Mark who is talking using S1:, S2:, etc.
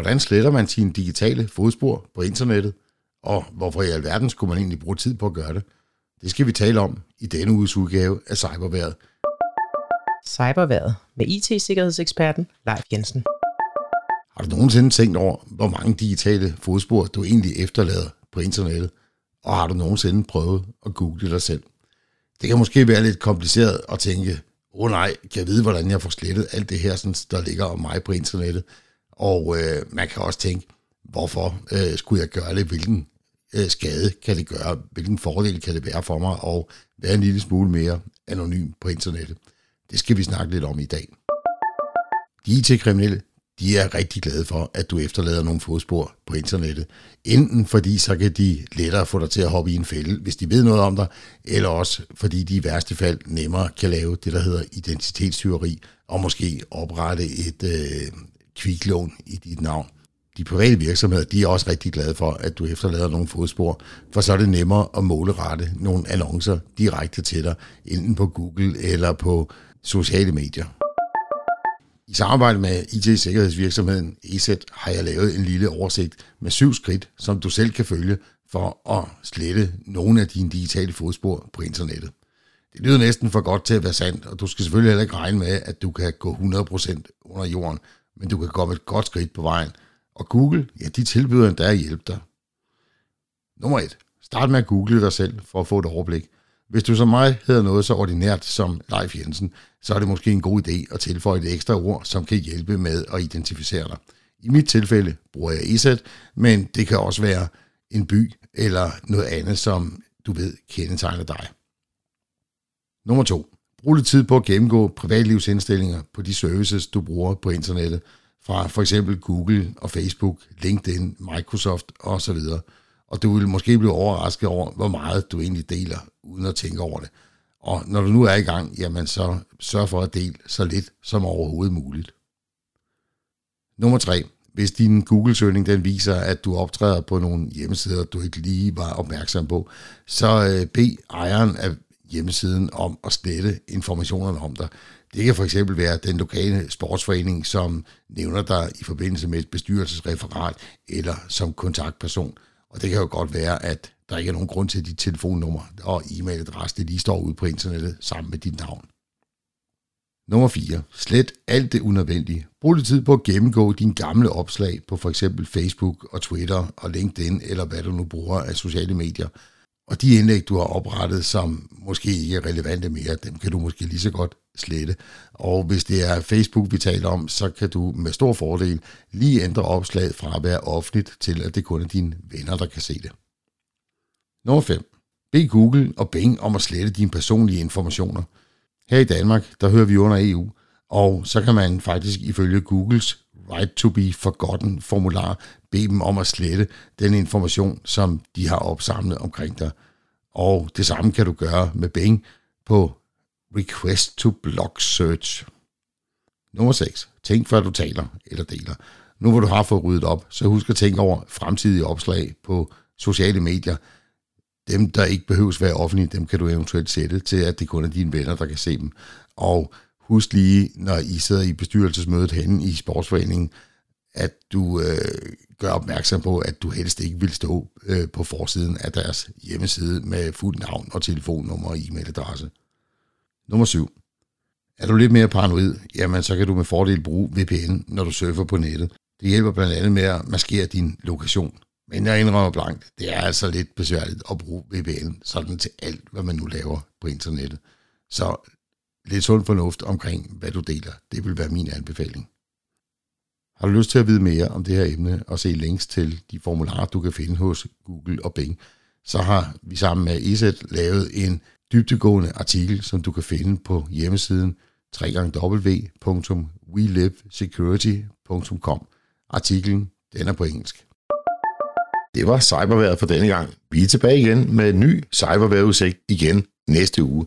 S1: Hvordan sletter man sine digitale fodspor på internettet? Og hvorfor i alverden skulle man egentlig bruge tid på at gøre det? Det skal vi tale om i denne uges udgave af Cyberværet.
S2: Cyberværet med IT-sikkerhedseksperten Leif Jensen.
S1: Har du nogensinde tænkt over, hvor mange digitale fodspor du egentlig efterlader på internettet? Og har du nogensinde prøvet at google dig selv? Det kan måske være lidt kompliceret at tænke, åh oh nej, kan jeg vide, hvordan jeg får slettet alt det her, sådan, der ligger om mig på internettet? Og øh, man kan også tænke, hvorfor øh, skulle jeg gøre det? Hvilken øh, skade kan det gøre? Hvilken fordel kan det være for mig Og være en lille smule mere anonym på internettet? Det skal vi snakke lidt om i dag. De IT-kriminelle, de er rigtig glade for, at du efterlader nogle fodspor på internettet. Enten fordi så kan de lettere få dig til at hoppe i en fælde, hvis de ved noget om dig, eller også fordi de i værste fald nemmere kan lave det, der hedder identitetstyveri, og måske oprette et øh, kviklån i dit navn. De private virksomheder de er også rigtig glade for, at du efterlader nogle fodspor, for så er det nemmere at målerette nogle annoncer direkte til dig, enten på Google eller på sociale medier. I samarbejde med IT-sikkerhedsvirksomheden ESET har jeg lavet en lille oversigt med syv skridt, som du selv kan følge for at slette nogle af dine digitale fodspor på internettet. Det lyder næsten for godt til at være sandt, og du skal selvfølgelig heller ikke regne med, at du kan gå 100% under jorden, men du kan komme et godt skridt på vejen. Og Google, ja, de tilbyder endda at hjælpe dig. Nummer 1. Start med at google dig selv for at få et overblik. Hvis du som mig hedder noget så ordinært som Leif Jensen, så er det måske en god idé at tilføje et ekstra ord, som kan hjælpe med at identificere dig. I mit tilfælde bruger jeg ESAT, men det kan også være en by eller noget andet, som du ved kendetegner dig. Nummer 2. Brug lidt tid på at gennemgå privatlivsindstillinger på de services, du bruger på internettet, fra for eksempel Google og Facebook, LinkedIn, Microsoft osv. Og du vil måske blive overrasket over, hvor meget du egentlig deler, uden at tænke over det. Og når du nu er i gang, jamen så sørg for at dele så lidt som overhovedet muligt. Nummer 3. Hvis din Google-søgning den viser, at du optræder på nogle hjemmesider, du ikke lige var opmærksom på, så øh, bed ejeren af hjemmesiden om at slette informationerne om dig. Det kan for eksempel være den lokale sportsforening, som nævner dig i forbindelse med et bestyrelsesreferat eller som kontaktperson. Og det kan jo godt være, at der ikke er nogen grund til, at dit telefonnummer og e-mailadresse det lige står ude på internettet sammen med dit navn. Nummer 4. Slet alt det unødvendige. Brug lidt tid på at gennemgå dine gamle opslag på f.eks. Facebook og Twitter og LinkedIn, eller hvad du nu bruger af sociale medier. Og de indlæg, du har oprettet, som måske ikke er relevante mere, dem kan du måske lige så godt slette. Og hvis det er Facebook, vi taler om, så kan du med stor fordel lige ændre opslaget fra at være offentligt til, at det kun er dine venner, der kan se det. Nummer 5. Bed Google og Bing om at slette dine personlige informationer. Her i Danmark, der hører vi under EU, og så kan man faktisk ifølge Googles Right to be Forgotten formular bed dem om at slette den information, som de har opsamlet omkring dig. Og det samme kan du gøre med Bing på Request to Block Search. Nummer 6. Tænk før du taler eller deler. Nu hvor du har fået ryddet op, så husk at tænke over fremtidige opslag på sociale medier. Dem, der ikke behøves være offentlige, dem kan du eventuelt sætte til, at det kun er dine venner, der kan se dem. Og husk lige, når I sidder i bestyrelsesmødet henne i sportsforeningen, at du øh, gør opmærksom på, at du helst ikke vil stå øh, på forsiden af deres hjemmeside med fuld navn og telefonnummer og e-mailadresse. Nummer 7. Er du lidt mere paranoid, jamen så kan du med fordel bruge VPN, når du surfer på nettet. Det hjælper blandt andet med at maskere din lokation. Men jeg indrømmer blankt, det er altså lidt besværligt at bruge VPN sådan til alt, hvad man nu laver på internettet. Så lidt sund fornuft omkring, hvad du deler, det vil være min anbefaling. Har du lyst til at vide mere om det her emne og se links til de formularer, du kan finde hos Google og Bing, så har vi sammen med ESET lavet en dybtegående artikel, som du kan finde på hjemmesiden www.welivesecurity.com. Artiklen den er på engelsk. Det var cyberværet for denne gang. Vi er tilbage igen med en ny cyberværetudsigt igen næste uge.